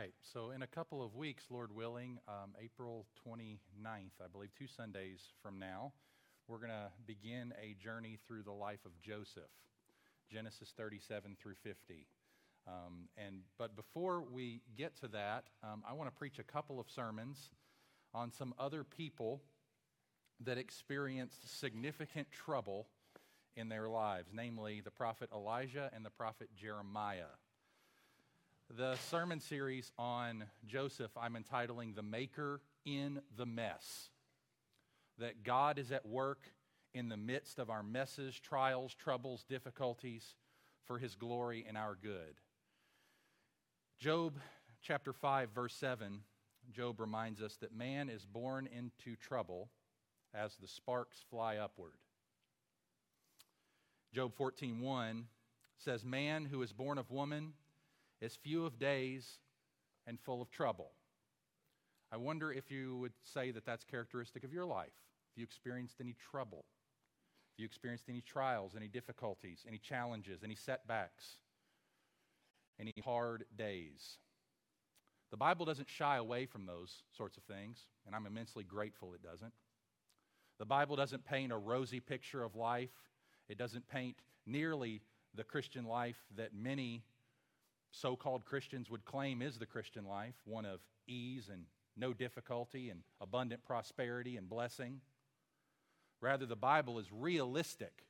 right. So, in a couple of weeks, Lord willing, um, April 29th, I believe, two Sundays from now, we're going to begin a journey through the life of Joseph, Genesis 37 through 50. Um, and, but before we get to that, um, I want to preach a couple of sermons on some other people that experienced significant trouble in their lives, namely the prophet Elijah and the prophet Jeremiah. The sermon series on Joseph I'm entitling The Maker in the Mess. That God is at work in the midst of our messes, trials, troubles, difficulties for his glory and our good. Job chapter 5, verse 7, Job reminds us that man is born into trouble as the sparks fly upward. Job 14:1 says, Man who is born of woman is few of days and full of trouble. I wonder if you would say that that's characteristic of your life. If you experienced any trouble, if you experienced any trials, any difficulties, any challenges, any setbacks, any hard days. The Bible doesn't shy away from those sorts of things, and I'm immensely grateful it doesn't. The Bible doesn't paint a rosy picture of life, it doesn't paint nearly the Christian life that many so called Christians would claim is the Christian life one of ease and no difficulty and abundant prosperity and blessing. Rather, the Bible is realistic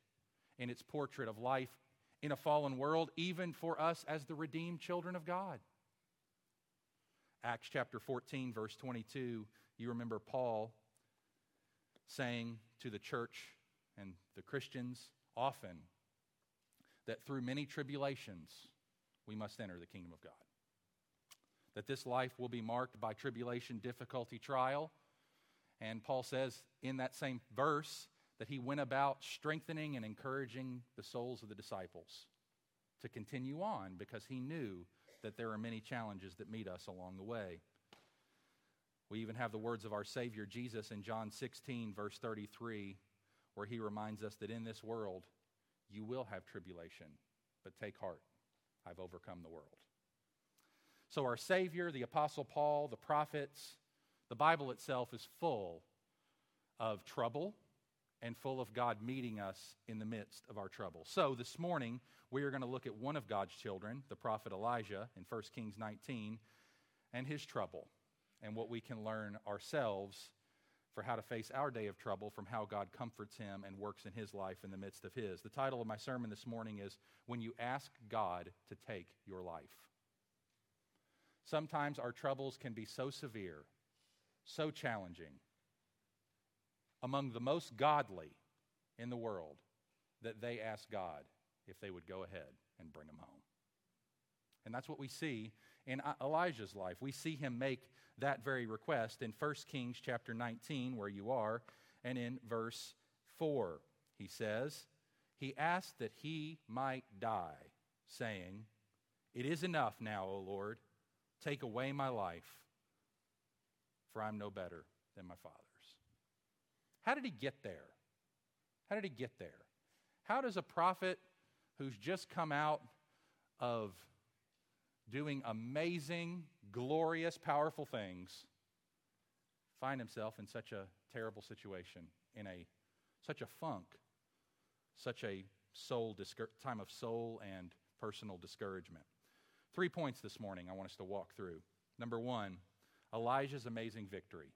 in its portrait of life in a fallen world, even for us as the redeemed children of God. Acts chapter 14, verse 22, you remember Paul saying to the church and the Christians often that through many tribulations, we must enter the kingdom of God. That this life will be marked by tribulation, difficulty, trial. And Paul says in that same verse that he went about strengthening and encouraging the souls of the disciples to continue on because he knew that there are many challenges that meet us along the way. We even have the words of our Savior Jesus in John 16, verse 33, where he reminds us that in this world you will have tribulation, but take heart. I've overcome the world. So, our Savior, the Apostle Paul, the prophets, the Bible itself is full of trouble and full of God meeting us in the midst of our trouble. So, this morning, we are going to look at one of God's children, the prophet Elijah, in 1 Kings 19, and his trouble, and what we can learn ourselves for how to face our day of trouble from how God comforts him and works in his life in the midst of his. The title of my sermon this morning is When You Ask God to Take Your Life. Sometimes our troubles can be so severe, so challenging, among the most godly in the world, that they ask God if they would go ahead and bring them home. And that's what we see in Elijah's life. We see him make that very request in 1 Kings chapter 19, where you are, and in verse 4. He says, He asked that he might die, saying, It is enough now, O Lord. Take away my life, for I'm no better than my father's. How did he get there? How did he get there? How does a prophet who's just come out of doing amazing, glorious, powerful things, find himself in such a terrible situation, in a such a funk, such a soul discour- time of soul and personal discouragement. Three points this morning I want us to walk through. Number one, Elijah's amazing victory.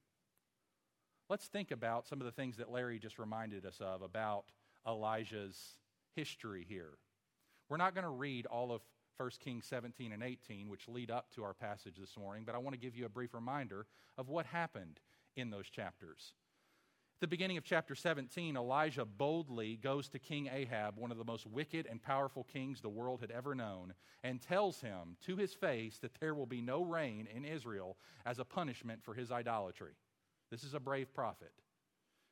Let's think about some of the things that Larry just reminded us of about Elijah's history here. We're not going to read all of 1 Kings 17 and 18, which lead up to our passage this morning, but I want to give you a brief reminder of what happened in those chapters. At the beginning of chapter 17, Elijah boldly goes to King Ahab, one of the most wicked and powerful kings the world had ever known, and tells him to his face that there will be no rain in Israel as a punishment for his idolatry. This is a brave prophet.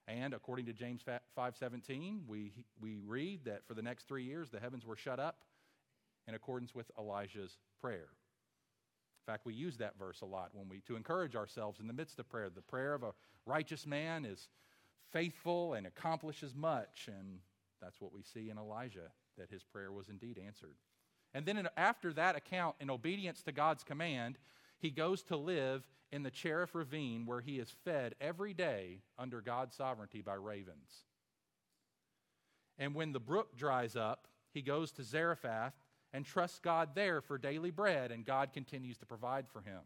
And according to James 5:17, we, we read that for the next 3 years the heavens were shut up in accordance with Elijah's prayer. In fact, we use that verse a lot when we to encourage ourselves in the midst of prayer. The prayer of a righteous man is faithful and accomplishes much, and that's what we see in Elijah that his prayer was indeed answered. And then in, after that account, in obedience to God's command, he goes to live in the Cherith Ravine where he is fed every day under God's sovereignty by ravens. And when the brook dries up, he goes to Zarephath and trusts God there for daily bread, and God continues to provide for him.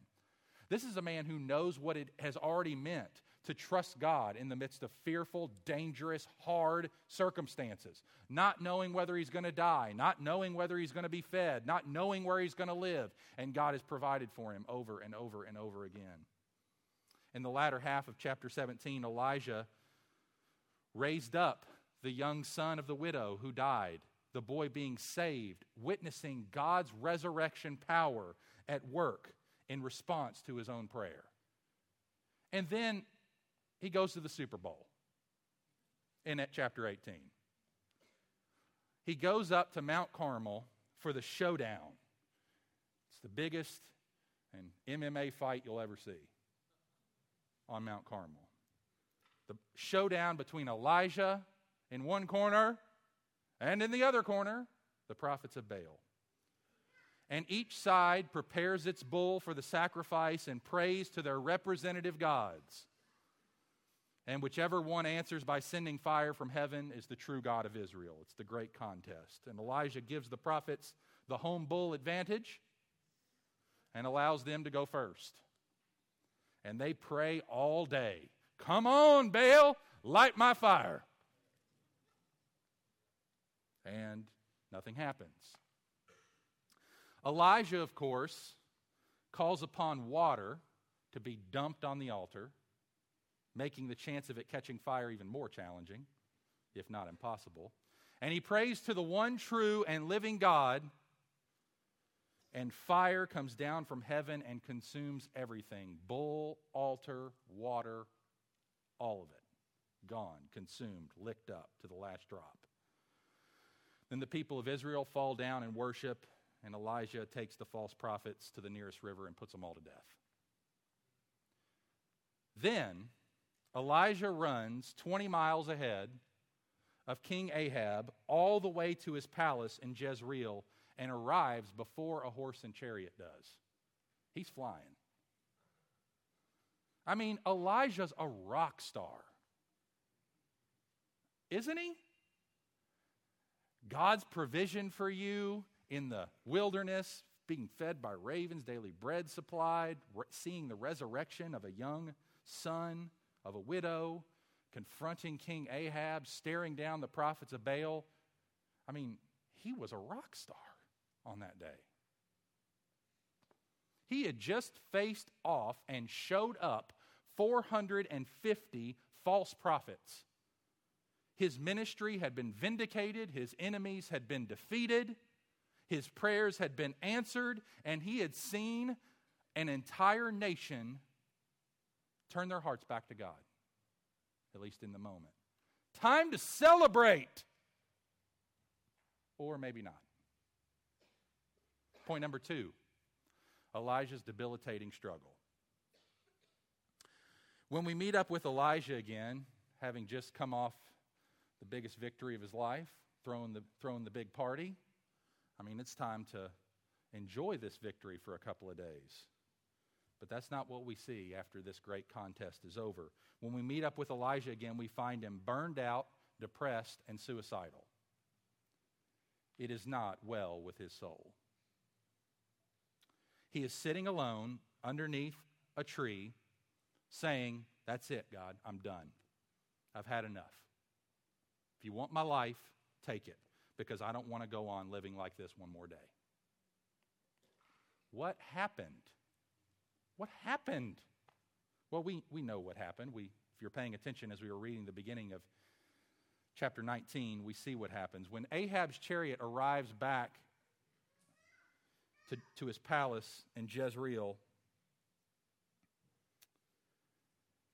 This is a man who knows what it has already meant to trust God in the midst of fearful, dangerous, hard circumstances, not knowing whether he's going to die, not knowing whether he's going to be fed, not knowing where he's going to live, and God has provided for him over and over and over again. In the latter half of chapter 17, Elijah raised up the young son of the widow who died, the boy being saved, witnessing God's resurrection power at work in response to his own prayer. And then he goes to the Super Bowl in at chapter 18. He goes up to Mount Carmel for the showdown. It's the biggest and MMA fight you'll ever see on Mount Carmel. The showdown between Elijah in one corner and in the other corner, the prophets of Baal. And each side prepares its bull for the sacrifice and prays to their representative gods. And whichever one answers by sending fire from heaven is the true God of Israel. It's the great contest. And Elijah gives the prophets the home bull advantage and allows them to go first. And they pray all day Come on, Baal, light my fire. And nothing happens. Elijah, of course, calls upon water to be dumped on the altar making the chance of it catching fire even more challenging, if not impossible. And he prays to the one true and living God, and fire comes down from heaven and consumes everything bull, altar, water, all of it. Gone, consumed, licked up to the last drop. Then the people of Israel fall down and worship, and Elijah takes the false prophets to the nearest river and puts them all to death. Then Elijah runs 20 miles ahead of King Ahab all the way to his palace in Jezreel and arrives before a horse and chariot does. He's flying. I mean, Elijah's a rock star. Isn't he? God's provision for you in the wilderness, being fed by ravens, daily bread supplied, seeing the resurrection of a young son of a widow, confronting King Ahab, staring down the prophets of Baal. I mean, he was a rock star on that day. He had just faced off and showed up 450 false prophets. His ministry had been vindicated, his enemies had been defeated, his prayers had been answered, and he had seen an entire nation turn their hearts back to God, at least in the moment. Time to celebrate. Or maybe not. Point number two Elijah's debilitating struggle. When we meet up with Elijah again, having just come off the biggest victory of his life, throwing the, throwing the big party, I mean, it's time to enjoy this victory for a couple of days. But that's not what we see after this great contest is over. When we meet up with Elijah again, we find him burned out, depressed, and suicidal. It is not well with his soul. He is sitting alone underneath a tree saying, That's it, God, I'm done. I've had enough. You want my life, take it, because I don't want to go on living like this one more day. What happened? What happened? Well, we, we know what happened. We, if you're paying attention as we were reading the beginning of chapter 19, we see what happens. When Ahab's chariot arrives back to, to his palace in Jezreel,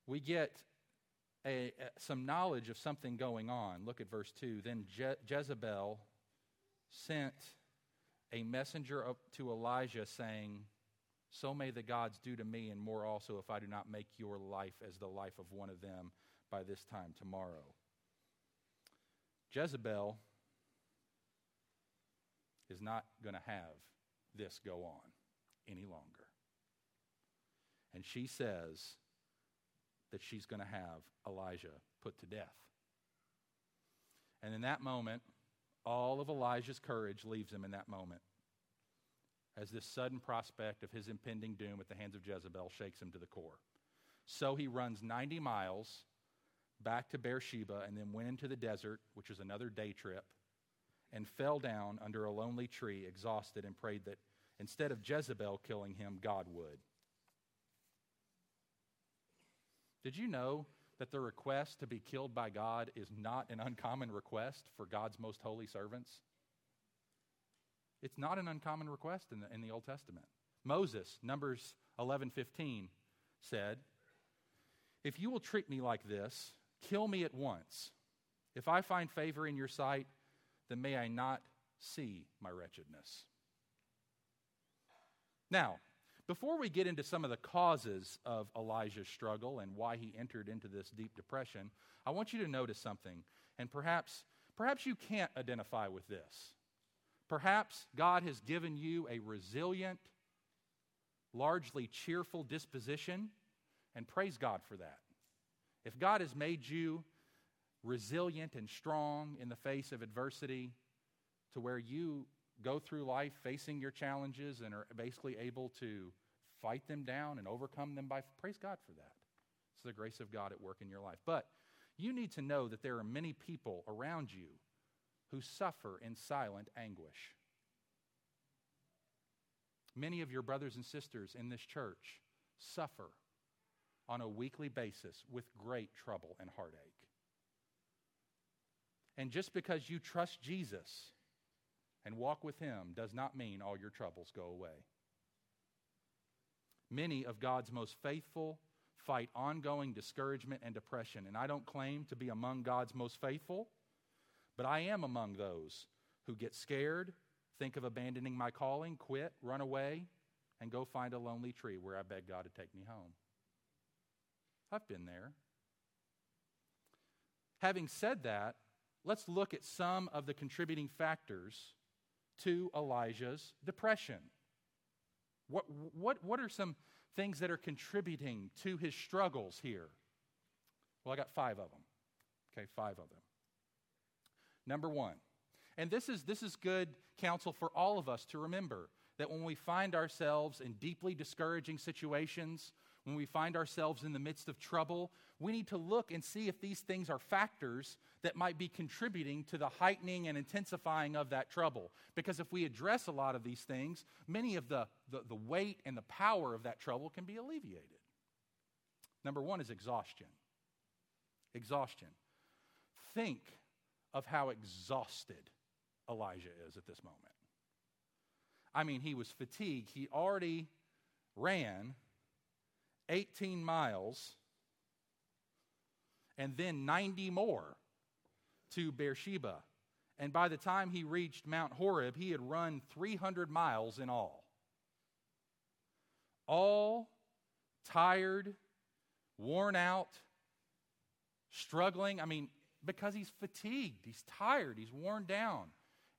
we get a, a, some knowledge of something going on. Look at verse 2. Then Je- Jezebel sent a messenger up to Elijah saying, so may the gods do to me, and more also, if I do not make your life as the life of one of them by this time tomorrow. Jezebel is not going to have this go on any longer. And she says that she's going to have Elijah put to death. And in that moment, all of Elijah's courage leaves him in that moment as this sudden prospect of his impending doom at the hands of Jezebel shakes him to the core. So he runs 90 miles back to Beersheba and then went into the desert, which was another day trip, and fell down under a lonely tree, exhausted, and prayed that instead of Jezebel killing him, God would. Did you know that the request to be killed by God is not an uncommon request for God's most holy servants? It's not an uncommon request in the, in the Old Testament. Moses, Numbers 11 15, said, If you will treat me like this, kill me at once. If I find favor in your sight, then may I not see my wretchedness. Now, before we get into some of the causes of Elijah's struggle and why he entered into this deep depression, I want you to notice something. And perhaps, perhaps you can't identify with this. Perhaps God has given you a resilient, largely cheerful disposition, and praise God for that. If God has made you resilient and strong in the face of adversity to where you go through life facing your challenges and are basically able to fight them down and overcome them by praise God for that. It's the grace of God at work in your life. But you need to know that there are many people around you who suffer in silent anguish. Many of your brothers and sisters in this church suffer on a weekly basis with great trouble and heartache. And just because you trust Jesus and walk with Him does not mean all your troubles go away. Many of God's most faithful fight ongoing discouragement and depression, and I don't claim to be among God's most faithful. But I am among those who get scared, think of abandoning my calling, quit, run away, and go find a lonely tree where I beg God to take me home. I've been there. Having said that, let's look at some of the contributing factors to Elijah's depression. What, what, what are some things that are contributing to his struggles here? Well, I got five of them. Okay, five of them. Number one, and this is, this is good counsel for all of us to remember that when we find ourselves in deeply discouraging situations, when we find ourselves in the midst of trouble, we need to look and see if these things are factors that might be contributing to the heightening and intensifying of that trouble. Because if we address a lot of these things, many of the, the, the weight and the power of that trouble can be alleviated. Number one is exhaustion. Exhaustion. Think of how exhausted Elijah is at this moment. I mean, he was fatigued. He already ran 18 miles and then 90 more to Beersheba. And by the time he reached Mount Horeb, he had run 300 miles in all. All tired, worn out, struggling. I mean, because he's fatigued, he's tired, he's worn down.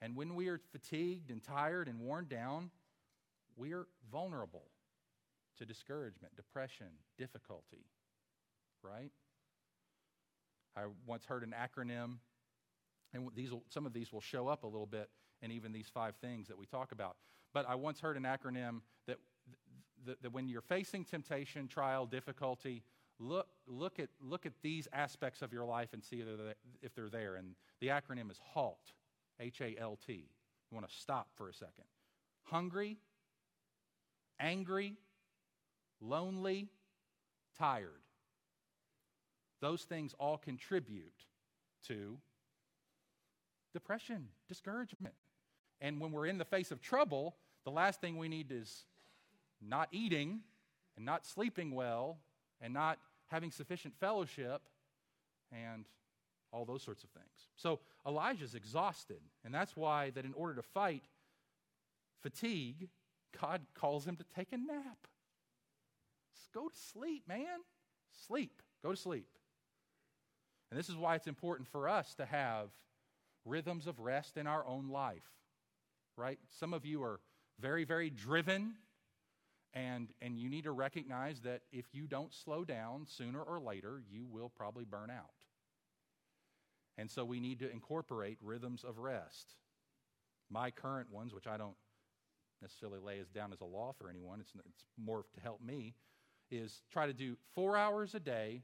And when we are fatigued and tired and worn down, we are vulnerable to discouragement, depression, difficulty, right? I once heard an acronym, and these will, some of these will show up a little bit in even these five things that we talk about. But I once heard an acronym that, that, that when you're facing temptation, trial, difficulty, look, look, at, look at these aspects of your life and see if they're there. And the acronym is HALT, H A L T. You want to stop for a second. Hungry, angry, lonely, tired. Those things all contribute to depression, discouragement. And when we're in the face of trouble, the last thing we need is not eating and not sleeping well and not having sufficient fellowship and all those sorts of things. So Elijah's exhausted, and that's why that in order to fight fatigue, God calls him to take a nap. Just go to sleep, man. Sleep. Go to sleep. And this is why it's important for us to have rhythms of rest in our own life, right? Some of you are very, very driven And, and you need to recognize that if you don't slow down, sooner or later, you will probably burn out. And so we need to incorporate rhythms of rest. My current ones, which I don't necessarily lay as down as a law for anyone, it's, it's more to help me, is try to do four hours a day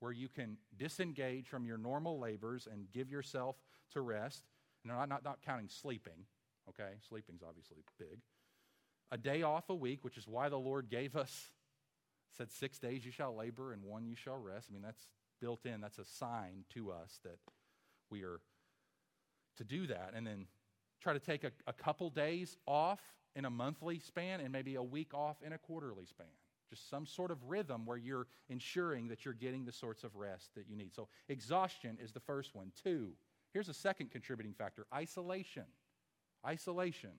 where you can disengage from your normal labors and give yourself to rest. And I'm not, not counting sleeping, okay? Sleeping's obviously big. A day off a week, which is why the Lord gave us, said, six days you shall labor and one you shall rest. I mean, that's built in, that's a sign to us that we are to do that. And then try to take a, a couple days off in a monthly span and maybe a week off in a quarterly span. Just some sort of rhythm where you're ensuring that you're getting the sorts of rest that you need. So, exhaustion is the first one. Two, here's a second contributing factor isolation. Isolation.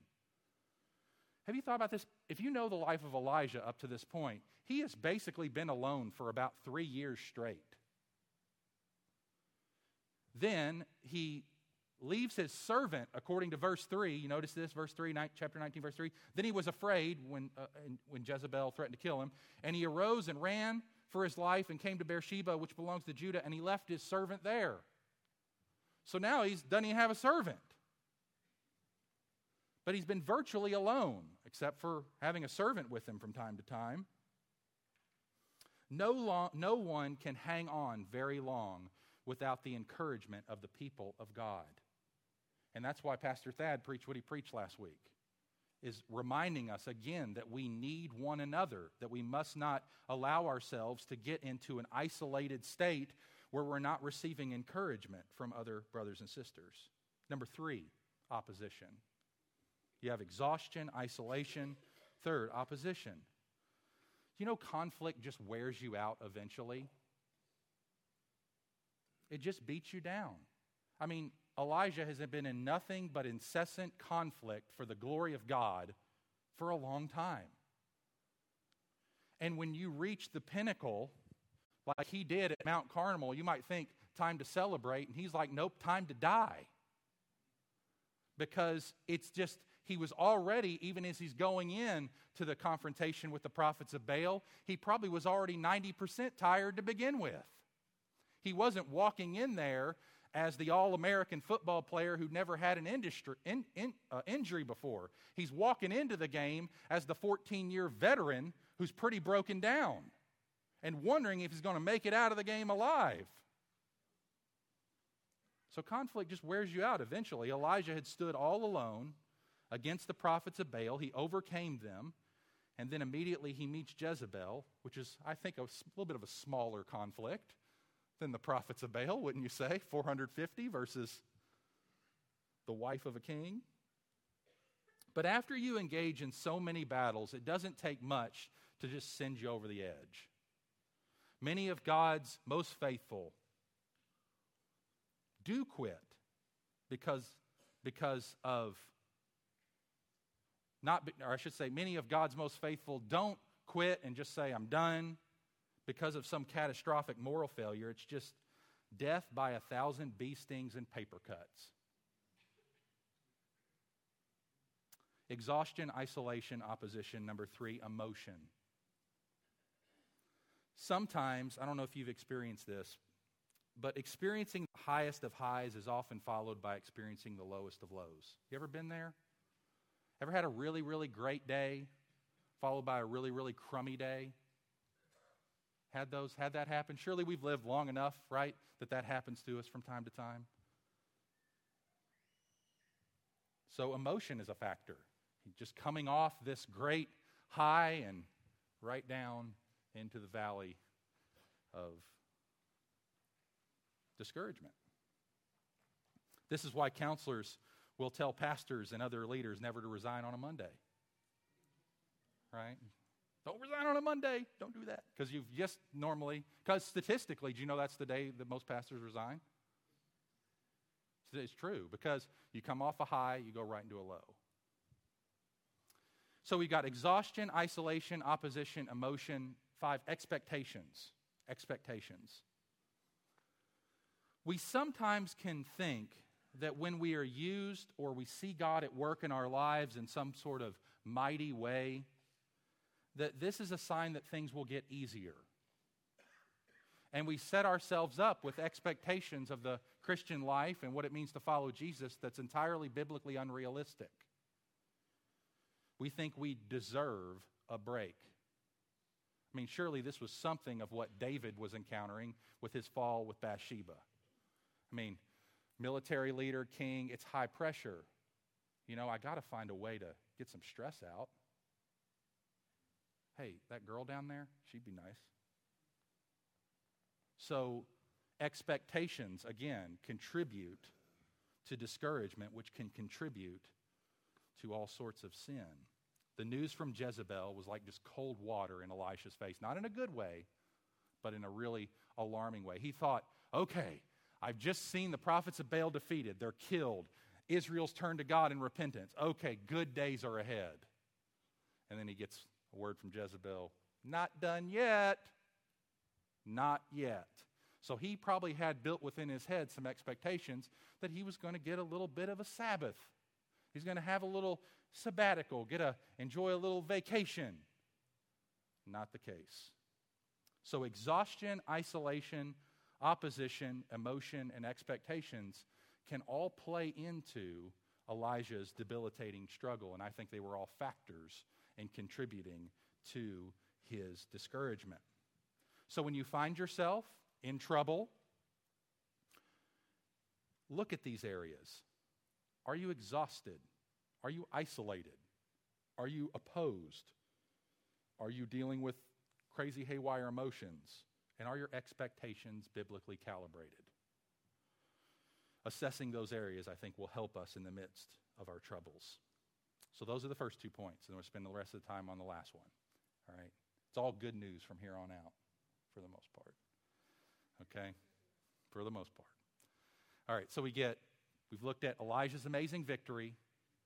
Have you thought about this? If you know the life of Elijah up to this point, he has basically been alone for about three years straight. Then he leaves his servant, according to verse 3. You notice this, verse 3, chapter 19, verse 3. Then he was afraid when, uh, when Jezebel threatened to kill him. And he arose and ran for his life and came to Beersheba, which belongs to Judah, and he left his servant there. So now he's doesn't even have a servant. But he's been virtually alone, except for having a servant with him from time to time. No, long, no one can hang on very long without the encouragement of the people of God. And that's why Pastor Thad preached what he preached last week, is reminding us again that we need one another, that we must not allow ourselves to get into an isolated state where we're not receiving encouragement from other brothers and sisters. Number three, opposition. You have exhaustion, isolation. Third, opposition. You know, conflict just wears you out eventually. It just beats you down. I mean, Elijah has been in nothing but incessant conflict for the glory of God for a long time. And when you reach the pinnacle, like he did at Mount Carmel, you might think time to celebrate. And he's like, nope, time to die. Because it's just, he was already, even as he's going in to the confrontation with the prophets of Baal, he probably was already 90% tired to begin with. He wasn't walking in there as the All American football player who never had an industry, in, in, uh, injury before. He's walking into the game as the 14 year veteran who's pretty broken down and wondering if he's going to make it out of the game alive. So conflict just wears you out eventually. Elijah had stood all alone against the prophets of Baal, he overcame them. And then immediately he meets Jezebel, which is, I think, a little bit of a smaller conflict than the prophets of Baal, wouldn't you say? 450 versus the wife of a king. But after you engage in so many battles, it doesn't take much to just send you over the edge. Many of God's most faithful do quit because, because of not, or I should say, many of God's most faithful don't quit and just say, I'm done because of some catastrophic moral failure. It's just death by a thousand bee stings and paper cuts. Exhaustion, isolation, opposition. Number three, emotion. Sometimes, I don't know if you've experienced this, but experiencing the highest of highs is often followed by experiencing the lowest of lows. You ever been there? Ever had a really, really great day followed by a really, really crummy day? Had those had that happen. Surely we've lived long enough right that that happens to us from time to time. So emotion is a factor. Just coming off this great high and right down into the valley of discouragement. This is why counselors will tell pastors and other leaders never to resign on a monday right don't resign on a Monday. Don't do that. Because you've just normally, because statistically, do you know that's the day that most pastors resign? It's true because you come off a high, you go right into a low. So we've got exhaustion, isolation, opposition, emotion, five, expectations. Expectations. We sometimes can think that when we are used or we see God at work in our lives in some sort of mighty way, that this is a sign that things will get easier. And we set ourselves up with expectations of the Christian life and what it means to follow Jesus that's entirely biblically unrealistic. We think we deserve a break. I mean, surely this was something of what David was encountering with his fall with Bathsheba. I mean, military leader, king, it's high pressure. You know, I got to find a way to get some stress out. Hey, that girl down there, she'd be nice. So, expectations, again, contribute to discouragement, which can contribute to all sorts of sin. The news from Jezebel was like just cold water in Elisha's face, not in a good way, but in a really alarming way. He thought, okay, I've just seen the prophets of Baal defeated, they're killed. Israel's turned to God in repentance. Okay, good days are ahead. And then he gets a word from Jezebel not done yet. Not yet. So he probably had built within his head some expectations that he was going to get a little bit of a Sabbath. He's going to have a little sabbatical, get a enjoy a little vacation. Not the case. So exhaustion, isolation, opposition, emotion, and expectations can all play into Elijah's debilitating struggle, and I think they were all factors in contributing to his discouragement. So when you find yourself in trouble, look at these areas. Are you exhausted? Are you isolated? Are you opposed? Are you dealing with crazy haywire emotions? And are your expectations biblically calibrated? Assessing those areas, I think, will help us in the midst of our troubles. So, those are the first two points, and we'll spend the rest of the time on the last one. All right? It's all good news from here on out, for the most part. Okay? For the most part. All right, so we get, we've looked at Elijah's amazing victory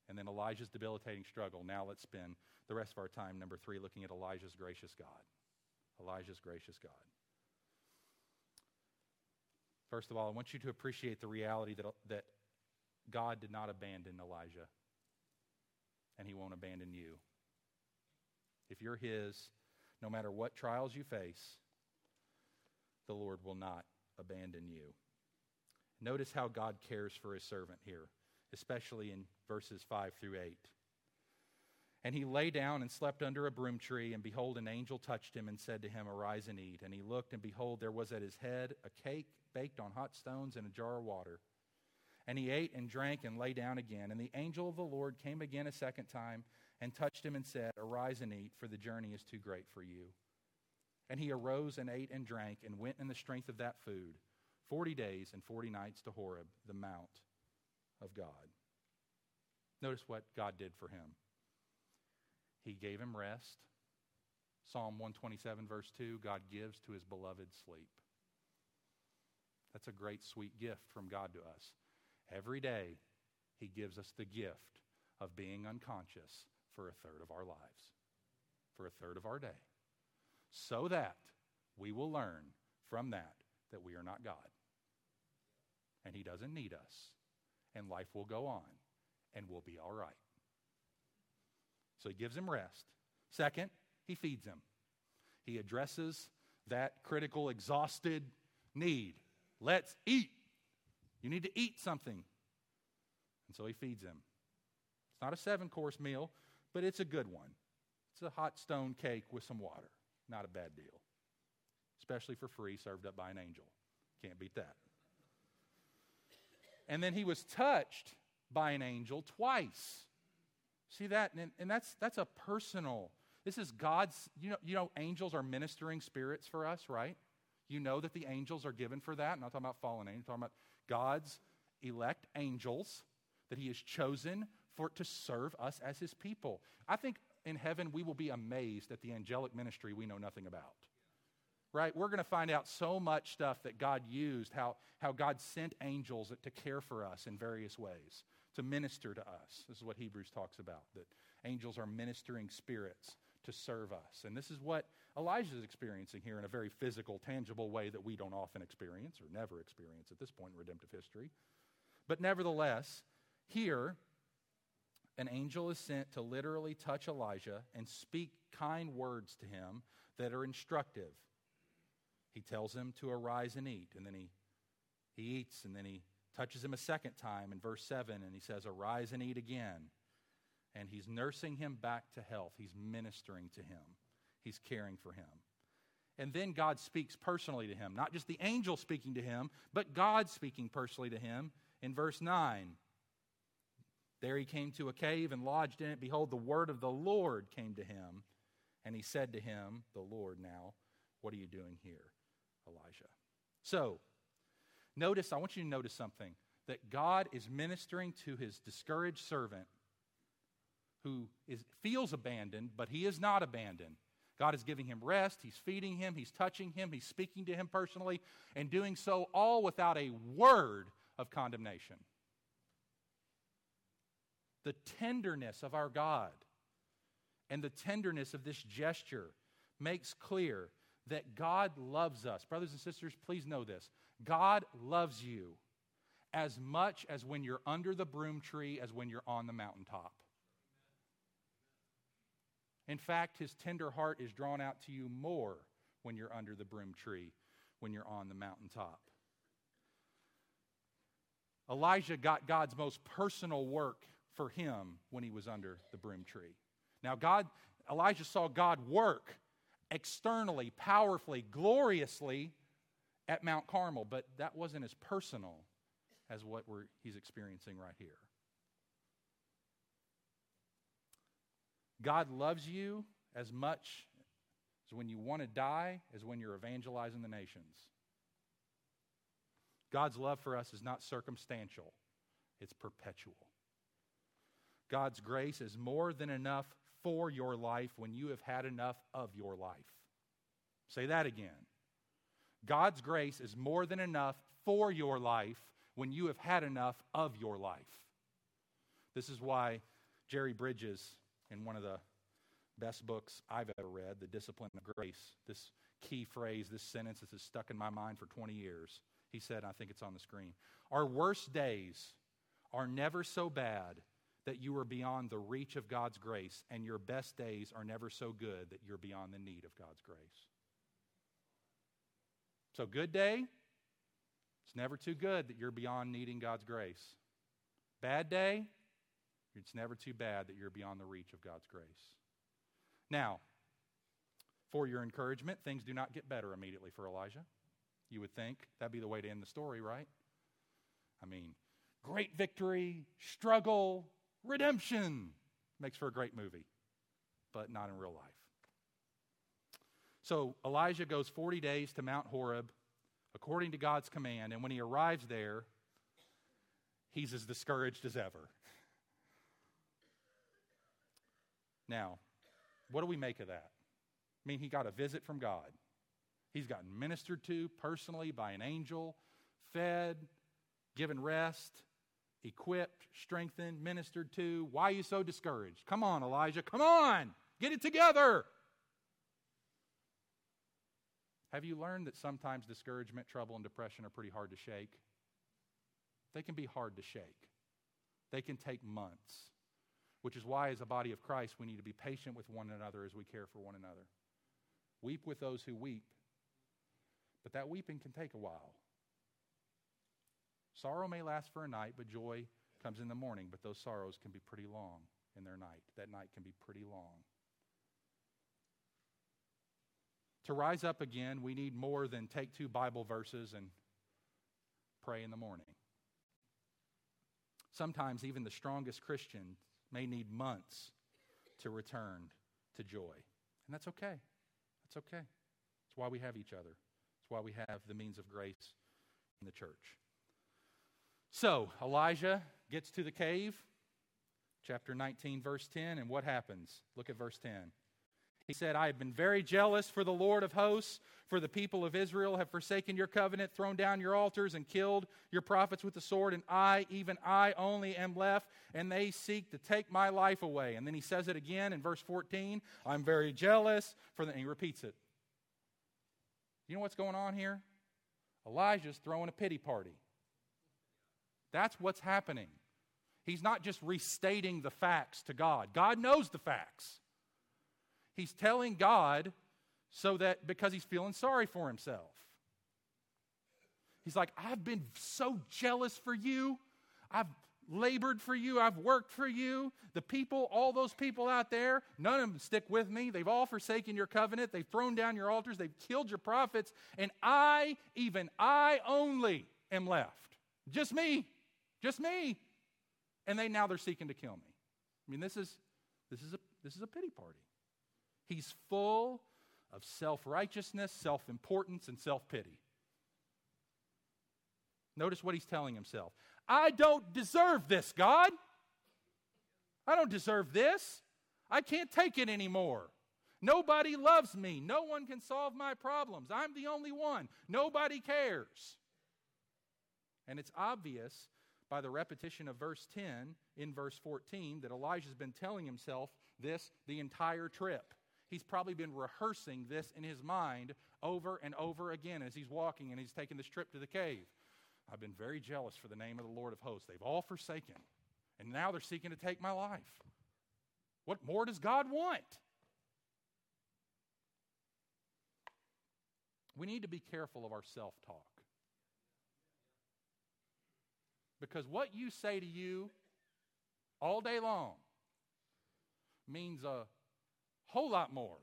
and then Elijah's debilitating struggle. Now let's spend the rest of our time, number three, looking at Elijah's gracious God. Elijah's gracious God. First of all, I want you to appreciate the reality that, that God did not abandon Elijah, and he won't abandon you. If you're his, no matter what trials you face, the Lord will not abandon you. Notice how God cares for his servant here, especially in verses 5 through 8. And he lay down and slept under a broom tree, and behold, an angel touched him and said to him, Arise and eat. And he looked, and behold, there was at his head a cake baked on hot stones and a jar of water. And he ate and drank and lay down again. And the angel of the Lord came again a second time and touched him and said, Arise and eat, for the journey is too great for you. And he arose and ate and drank and went in the strength of that food forty days and forty nights to Horeb, the mount of God. Notice what God did for him. He gave him rest. Psalm 127, verse 2 God gives to his beloved sleep. That's a great, sweet gift from God to us. Every day, he gives us the gift of being unconscious for a third of our lives, for a third of our day, so that we will learn from that that we are not God. And He doesn't need us. And life will go on, and we'll be all right. So He gives him rest. Second, He feeds him. He addresses that critical, exhausted need. Let's eat. You need to eat something. And so He feeds him. It's not a seven course meal, but it's a good one. It's a hot stone cake with some water. Not a bad deal, especially for free, served up by an angel. Can't beat that. And then he was touched by an angel twice. See that? And, and that's, that's a personal, this is God's, you know, you know, angels are ministering spirits for us, right? You know that the angels are given for that. I'm not talking about fallen angels, I'm talking about God's elect angels that he has chosen for to serve us as his people. I think in heaven we will be amazed at the angelic ministry we know nothing about. Right? We're going to find out so much stuff that God used, how, how God sent angels to care for us in various ways, to minister to us. This is what Hebrews talks about, that angels are ministering spirits to serve us. And this is what Elijah is experiencing here in a very physical, tangible way that we don't often experience or never experience at this point in redemptive history. But nevertheless, here, an angel is sent to literally touch Elijah and speak kind words to him that are instructive. He tells him to arise and eat, and then he, he eats, and then he touches him a second time in verse 7, and he says, Arise and eat again. And he's nursing him back to health. He's ministering to him, he's caring for him. And then God speaks personally to him, not just the angel speaking to him, but God speaking personally to him in verse 9. There he came to a cave and lodged in it. Behold, the word of the Lord came to him. And he said to him, the Lord now, What are you doing here, Elijah? So, notice, I want you to notice something that God is ministering to his discouraged servant who is, feels abandoned, but he is not abandoned. God is giving him rest. He's feeding him. He's touching him. He's speaking to him personally, and doing so all without a word of condemnation. The tenderness of our God and the tenderness of this gesture makes clear that God loves us. Brothers and sisters, please know this God loves you as much as when you're under the broom tree as when you're on the mountaintop. In fact, his tender heart is drawn out to you more when you're under the broom tree, when you're on the mountaintop. Elijah got God's most personal work for him when he was under the broom tree. Now, God, Elijah saw God work externally, powerfully, gloriously at Mount Carmel, but that wasn't as personal as what he's experiencing right here. God loves you as much as when you want to die as when you're evangelizing the nations. God's love for us is not circumstantial, it's perpetual. God's grace is more than enough for your life when you have had enough of your life. Say that again. God's grace is more than enough for your life when you have had enough of your life. This is why Jerry Bridges in one of the best books I've ever read, The Discipline of Grace. This key phrase, this sentence that has stuck in my mind for 20 years. He said, I think it's on the screen. Our worst days are never so bad that you are beyond the reach of God's grace, and your best days are never so good that you're beyond the need of God's grace. So, good day, it's never too good that you're beyond needing God's grace. Bad day, it's never too bad that you're beyond the reach of God's grace. Now, for your encouragement, things do not get better immediately for Elijah. You would think that'd be the way to end the story, right? I mean, great victory, struggle, redemption. Makes for a great movie, but not in real life. So Elijah goes 40 days to Mount Horeb according to God's command, and when he arrives there, he's as discouraged as ever. Now, what do we make of that? I mean, he got a visit from God. He's gotten ministered to personally by an angel, fed, given rest, equipped, strengthened, ministered to. Why are you so discouraged? Come on, Elijah. Come on. Get it together. Have you learned that sometimes discouragement, trouble, and depression are pretty hard to shake? They can be hard to shake, they can take months which is why, as a body of Christ, we need to be patient with one another as we care for one another. Weep with those who weep, but that weeping can take a while. Sorrow may last for a night, but joy comes in the morning, but those sorrows can be pretty long in their night. That night can be pretty long. To rise up again, we need more than take two Bible verses and pray in the morning. Sometimes even the strongest Christians may need months to return to joy. And that's okay. That's okay. That's why we have each other. That's why we have the means of grace in the church. So, Elijah gets to the cave, chapter 19, verse 10, and what happens? Look at verse 10. He said, I have been very jealous for the Lord of hosts, for the people of Israel have forsaken your covenant, thrown down your altars, and killed your prophets with the sword, and I, even I only, am left, and they seek to take my life away. And then he says it again in verse 14 I'm very jealous for the. And he repeats it. You know what's going on here? Elijah's throwing a pity party. That's what's happening. He's not just restating the facts to God. God knows the facts. He's telling God so that because he's feeling sorry for himself. He's like, I've been so jealous for you. I've labored for you. I've worked for you. The people, all those people out there, none of them stick with me. They've all forsaken your covenant. They've thrown down your altars. They've killed your prophets. And I, even I only, am left. Just me. Just me. And they now they're seeking to kill me. I mean, this is this is a this is a pity party. He's full of self-righteousness, self-importance, and self-pity. Notice what he's telling himself. I don't deserve this, God. I don't deserve this. I can't take it anymore. Nobody loves me. No one can solve my problems. I'm the only one. Nobody cares. And it's obvious by the repetition of verse 10 in verse 14 that Elijah's been telling himself this the entire trip. He's probably been rehearsing this in his mind over and over again as he's walking and he's taking this trip to the cave. I've been very jealous for the name of the Lord of hosts. They've all forsaken, and now they're seeking to take my life. What more does God want? We need to be careful of our self talk. Because what you say to you all day long means a whole lot more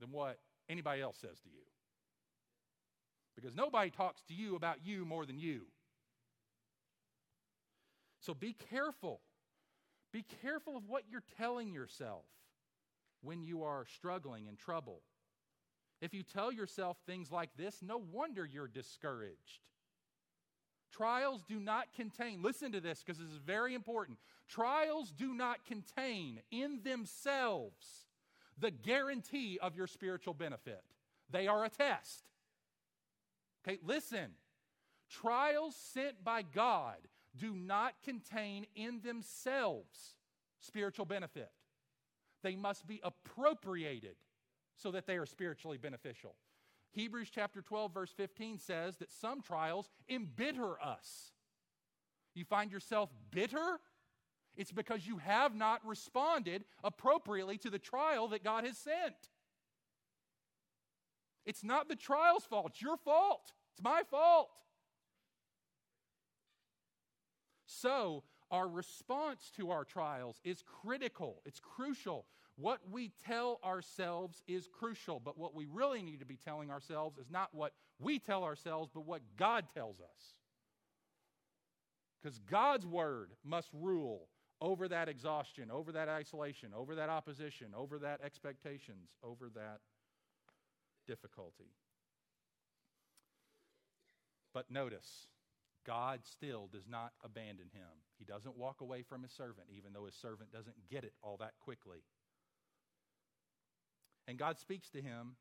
than what anybody else says to you. Because nobody talks to you about you more than you. So be careful. Be careful of what you're telling yourself when you are struggling in trouble. If you tell yourself things like this, no wonder you're discouraged. Trials do not contain, listen to this because this is very important. Trials do not contain in themselves the guarantee of your spiritual benefit, they are a test. Okay, listen. Trials sent by God do not contain in themselves spiritual benefit. They must be appropriated so that they are spiritually beneficial. Hebrews chapter 12, verse 15 says that some trials embitter us. You find yourself bitter? It's because you have not responded appropriately to the trial that God has sent. It's not the trial's fault, it's your fault. It's my fault. So, our response to our trials is critical, it's crucial. What we tell ourselves is crucial, but what we really need to be telling ourselves is not what we tell ourselves, but what God tells us. Because God's word must rule over that exhaustion, over that isolation, over that opposition, over that expectations, over that difficulty. But notice, God still does not abandon him. He doesn't walk away from his servant, even though his servant doesn't get it all that quickly. And God speaks to him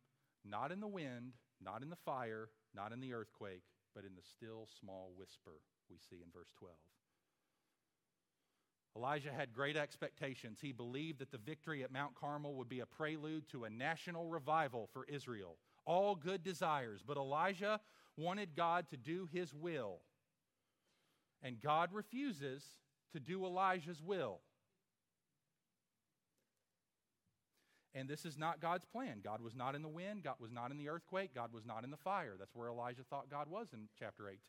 not in the wind, not in the fire, not in the earthquake, but in the still small whisper we see in verse 12. Elijah had great expectations. He believed that the victory at Mount Carmel would be a prelude to a national revival for Israel. All good desires. But Elijah wanted God to do his will. And God refuses to do Elijah's will. And this is not God's plan. God was not in the wind. God was not in the earthquake. God was not in the fire. That's where Elijah thought God was in chapter 18.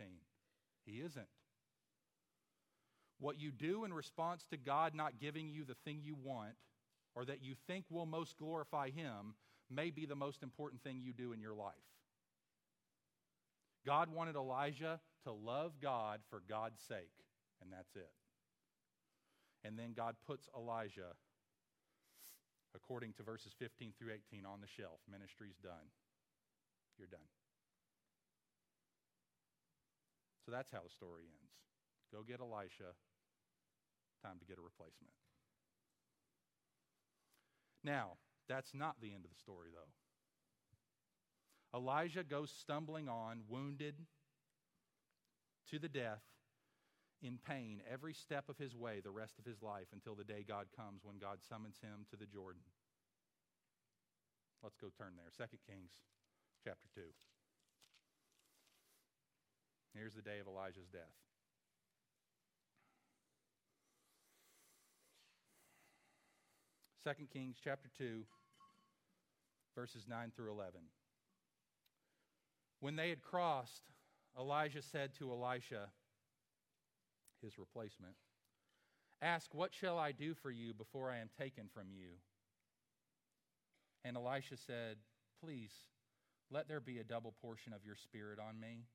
He isn't. What you do in response to God not giving you the thing you want or that you think will most glorify Him may be the most important thing you do in your life. God wanted Elijah to love God for God's sake, and that's it. And then God puts Elijah according to verses 15 through 18 on the shelf. Ministry's done. You're done. So that's how the story ends. Go get Elisha. Time to get a replacement. Now, that's not the end of the story, though. Elijah goes stumbling on, wounded to the death, in pain every step of his way the rest of his life until the day God comes when God summons him to the Jordan. Let's go turn there. 2 Kings chapter 2. Here's the day of Elijah's death. 2 Kings chapter 2, verses 9 through 11. When they had crossed, Elijah said to Elisha, his replacement, Ask, what shall I do for you before I am taken from you? And Elisha said, Please, let there be a double portion of your spirit on me.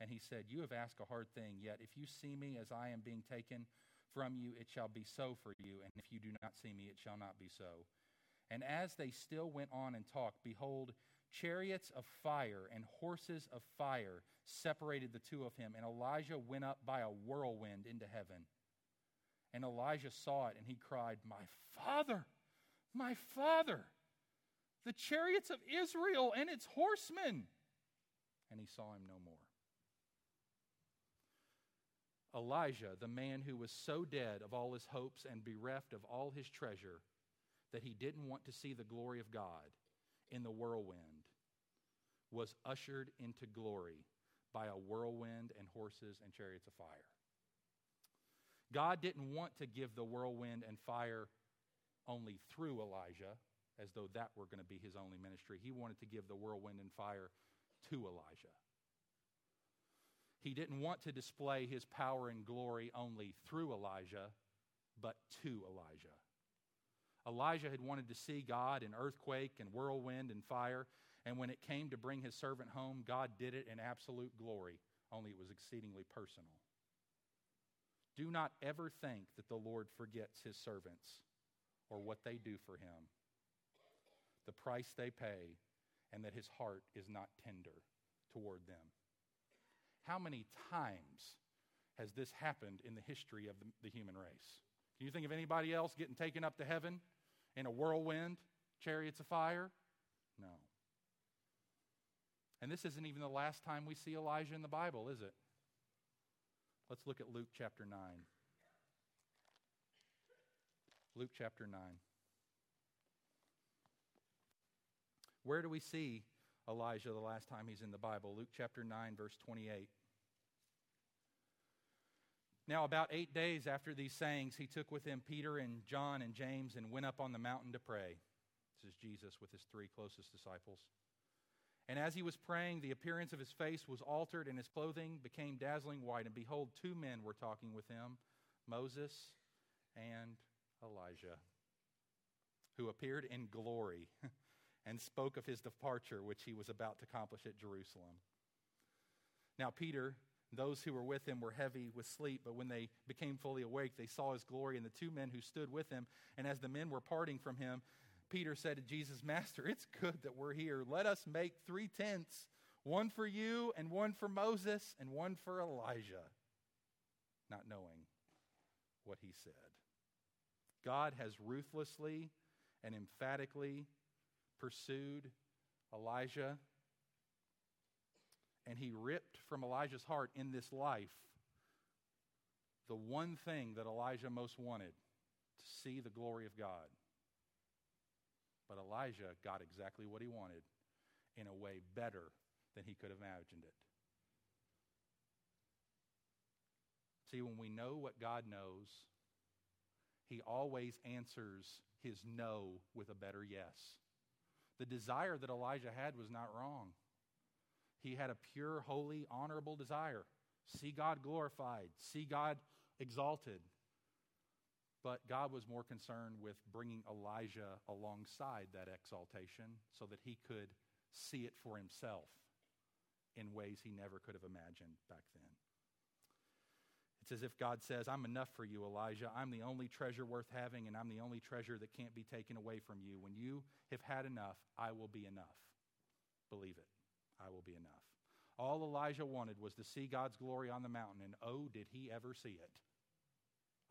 And he said, You have asked a hard thing, yet if you see me as I am being taken from you, it shall be so for you. And if you do not see me, it shall not be so. And as they still went on and talked, behold, chariots of fire and horses of fire separated the two of him. And Elijah went up by a whirlwind into heaven. And Elisha saw it, and he cried, My father, my father, the chariots of Israel and its horsemen. And he saw him no more. Elijah, the man who was so dead of all his hopes and bereft of all his treasure that he didn't want to see the glory of God in the whirlwind, was ushered into glory by a whirlwind and horses and chariots of fire. God didn't want to give the whirlwind and fire only through Elijah, as though that were going to be his only ministry. He wanted to give the whirlwind and fire to Elijah. He didn't want to display his power and glory only through Elijah, but to Elijah. Elijah had wanted to see God in earthquake and whirlwind and fire, and when it came to bring his servant home, God did it in absolute glory, only it was exceedingly personal. Do not ever think that the Lord forgets his servants or what they do for him, the price they pay, and that his heart is not tender toward them. How many times has this happened in the history of the, the human race? Can you think of anybody else getting taken up to heaven in a whirlwind, chariots of fire? No. And this isn't even the last time we see Elijah in the Bible, is it? Let's look at Luke chapter 9. Luke chapter 9. Where do we see Elijah the last time he's in the Bible? Luke chapter 9, verse 28. Now, about eight days after these sayings, he took with him Peter and John and James and went up on the mountain to pray. This is Jesus with his three closest disciples. And as he was praying, the appearance of his face was altered, and his clothing became dazzling white. And behold, two men were talking with him Moses and Elijah, who appeared in glory and spoke of his departure, which he was about to accomplish at Jerusalem. Now, Peter, those who were with him were heavy with sleep, but when they became fully awake, they saw his glory and the two men who stood with him. And as the men were parting from him, Peter said to Jesus, Master, it's good that we're here. Let us make three tents one for you, and one for Moses, and one for Elijah, not knowing what he said. God has ruthlessly and emphatically pursued Elijah, and he ripped from Elijah's heart in this life the one thing that Elijah most wanted to see the glory of God. But Elijah got exactly what he wanted in a way better than he could have imagined it. See, when we know what God knows, he always answers his no with a better yes. The desire that Elijah had was not wrong. He had a pure, holy, honorable desire. See God glorified, see God exalted. But God was more concerned with bringing Elijah alongside that exaltation so that he could see it for himself in ways he never could have imagined back then. It's as if God says, I'm enough for you, Elijah. I'm the only treasure worth having, and I'm the only treasure that can't be taken away from you. When you have had enough, I will be enough. Believe it. I will be enough. All Elijah wanted was to see God's glory on the mountain, and oh, did he ever see it!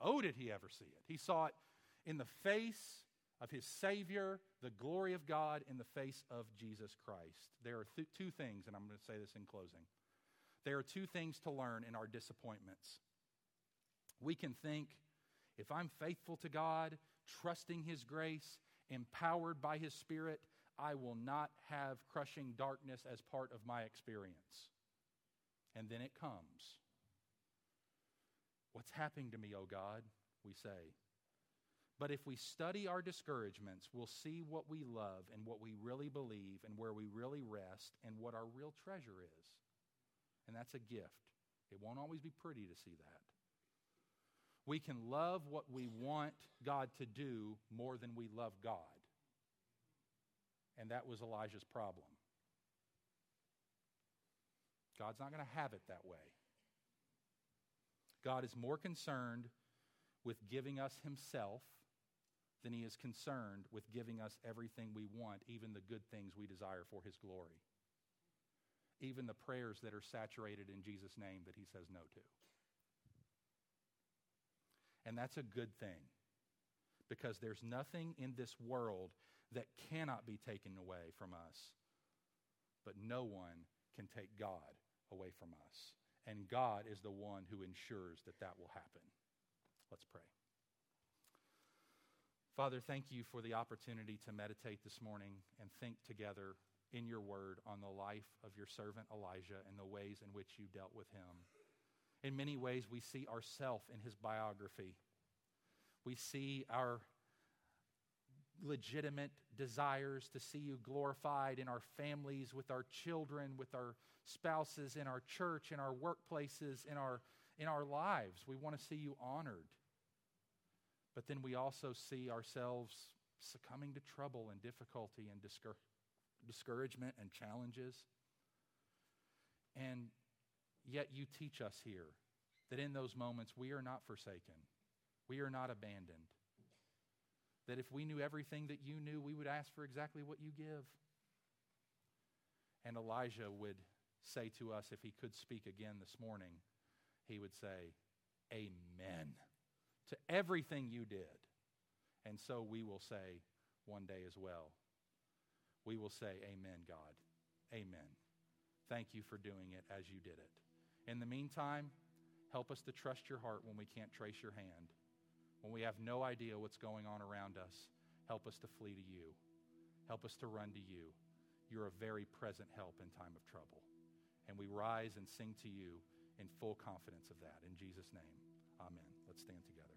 Oh, did he ever see it? He saw it in the face of his Savior, the glory of God in the face of Jesus Christ. There are th- two things, and I'm going to say this in closing. There are two things to learn in our disappointments. We can think, if I'm faithful to God, trusting His grace, empowered by His Spirit, I will not have crushing darkness as part of my experience. And then it comes. What's happening to me, O oh God? We say. But if we study our discouragements, we'll see what we love and what we really believe and where we really rest and what our real treasure is. And that's a gift. It won't always be pretty to see that. We can love what we want God to do more than we love God. And that was Elijah's problem. God's not going to have it that way. God is more concerned with giving us Himself than He is concerned with giving us everything we want, even the good things we desire for His glory. Even the prayers that are saturated in Jesus' name that He says no to. And that's a good thing because there's nothing in this world that cannot be taken away from us. But no one can take God away from us. And God is the one who ensures that that will happen. Let's pray. Father, thank you for the opportunity to meditate this morning and think together in your word on the life of your servant Elijah and the ways in which you dealt with him. In many ways, we see ourself in his biography. We see our legitimate desires to see you glorified in our families, with our children, with our spouses, in our church, in our workplaces, in our, in our lives. We want to see you honored. But then we also see ourselves succumbing to trouble and difficulty and discour- discouragement and challenges. And yet you teach us here that in those moments we are not forsaken, we are not abandoned. That if we knew everything that you knew, we would ask for exactly what you give. And Elijah would say to us, if he could speak again this morning, he would say, Amen to everything you did. And so we will say one day as well. We will say, Amen, God. Amen. Thank you for doing it as you did it. In the meantime, help us to trust your heart when we can't trace your hand. When we have no idea what's going on around us, help us to flee to you. Help us to run to you. You're a very present help in time of trouble. And we rise and sing to you in full confidence of that. In Jesus' name, amen. Let's stand together.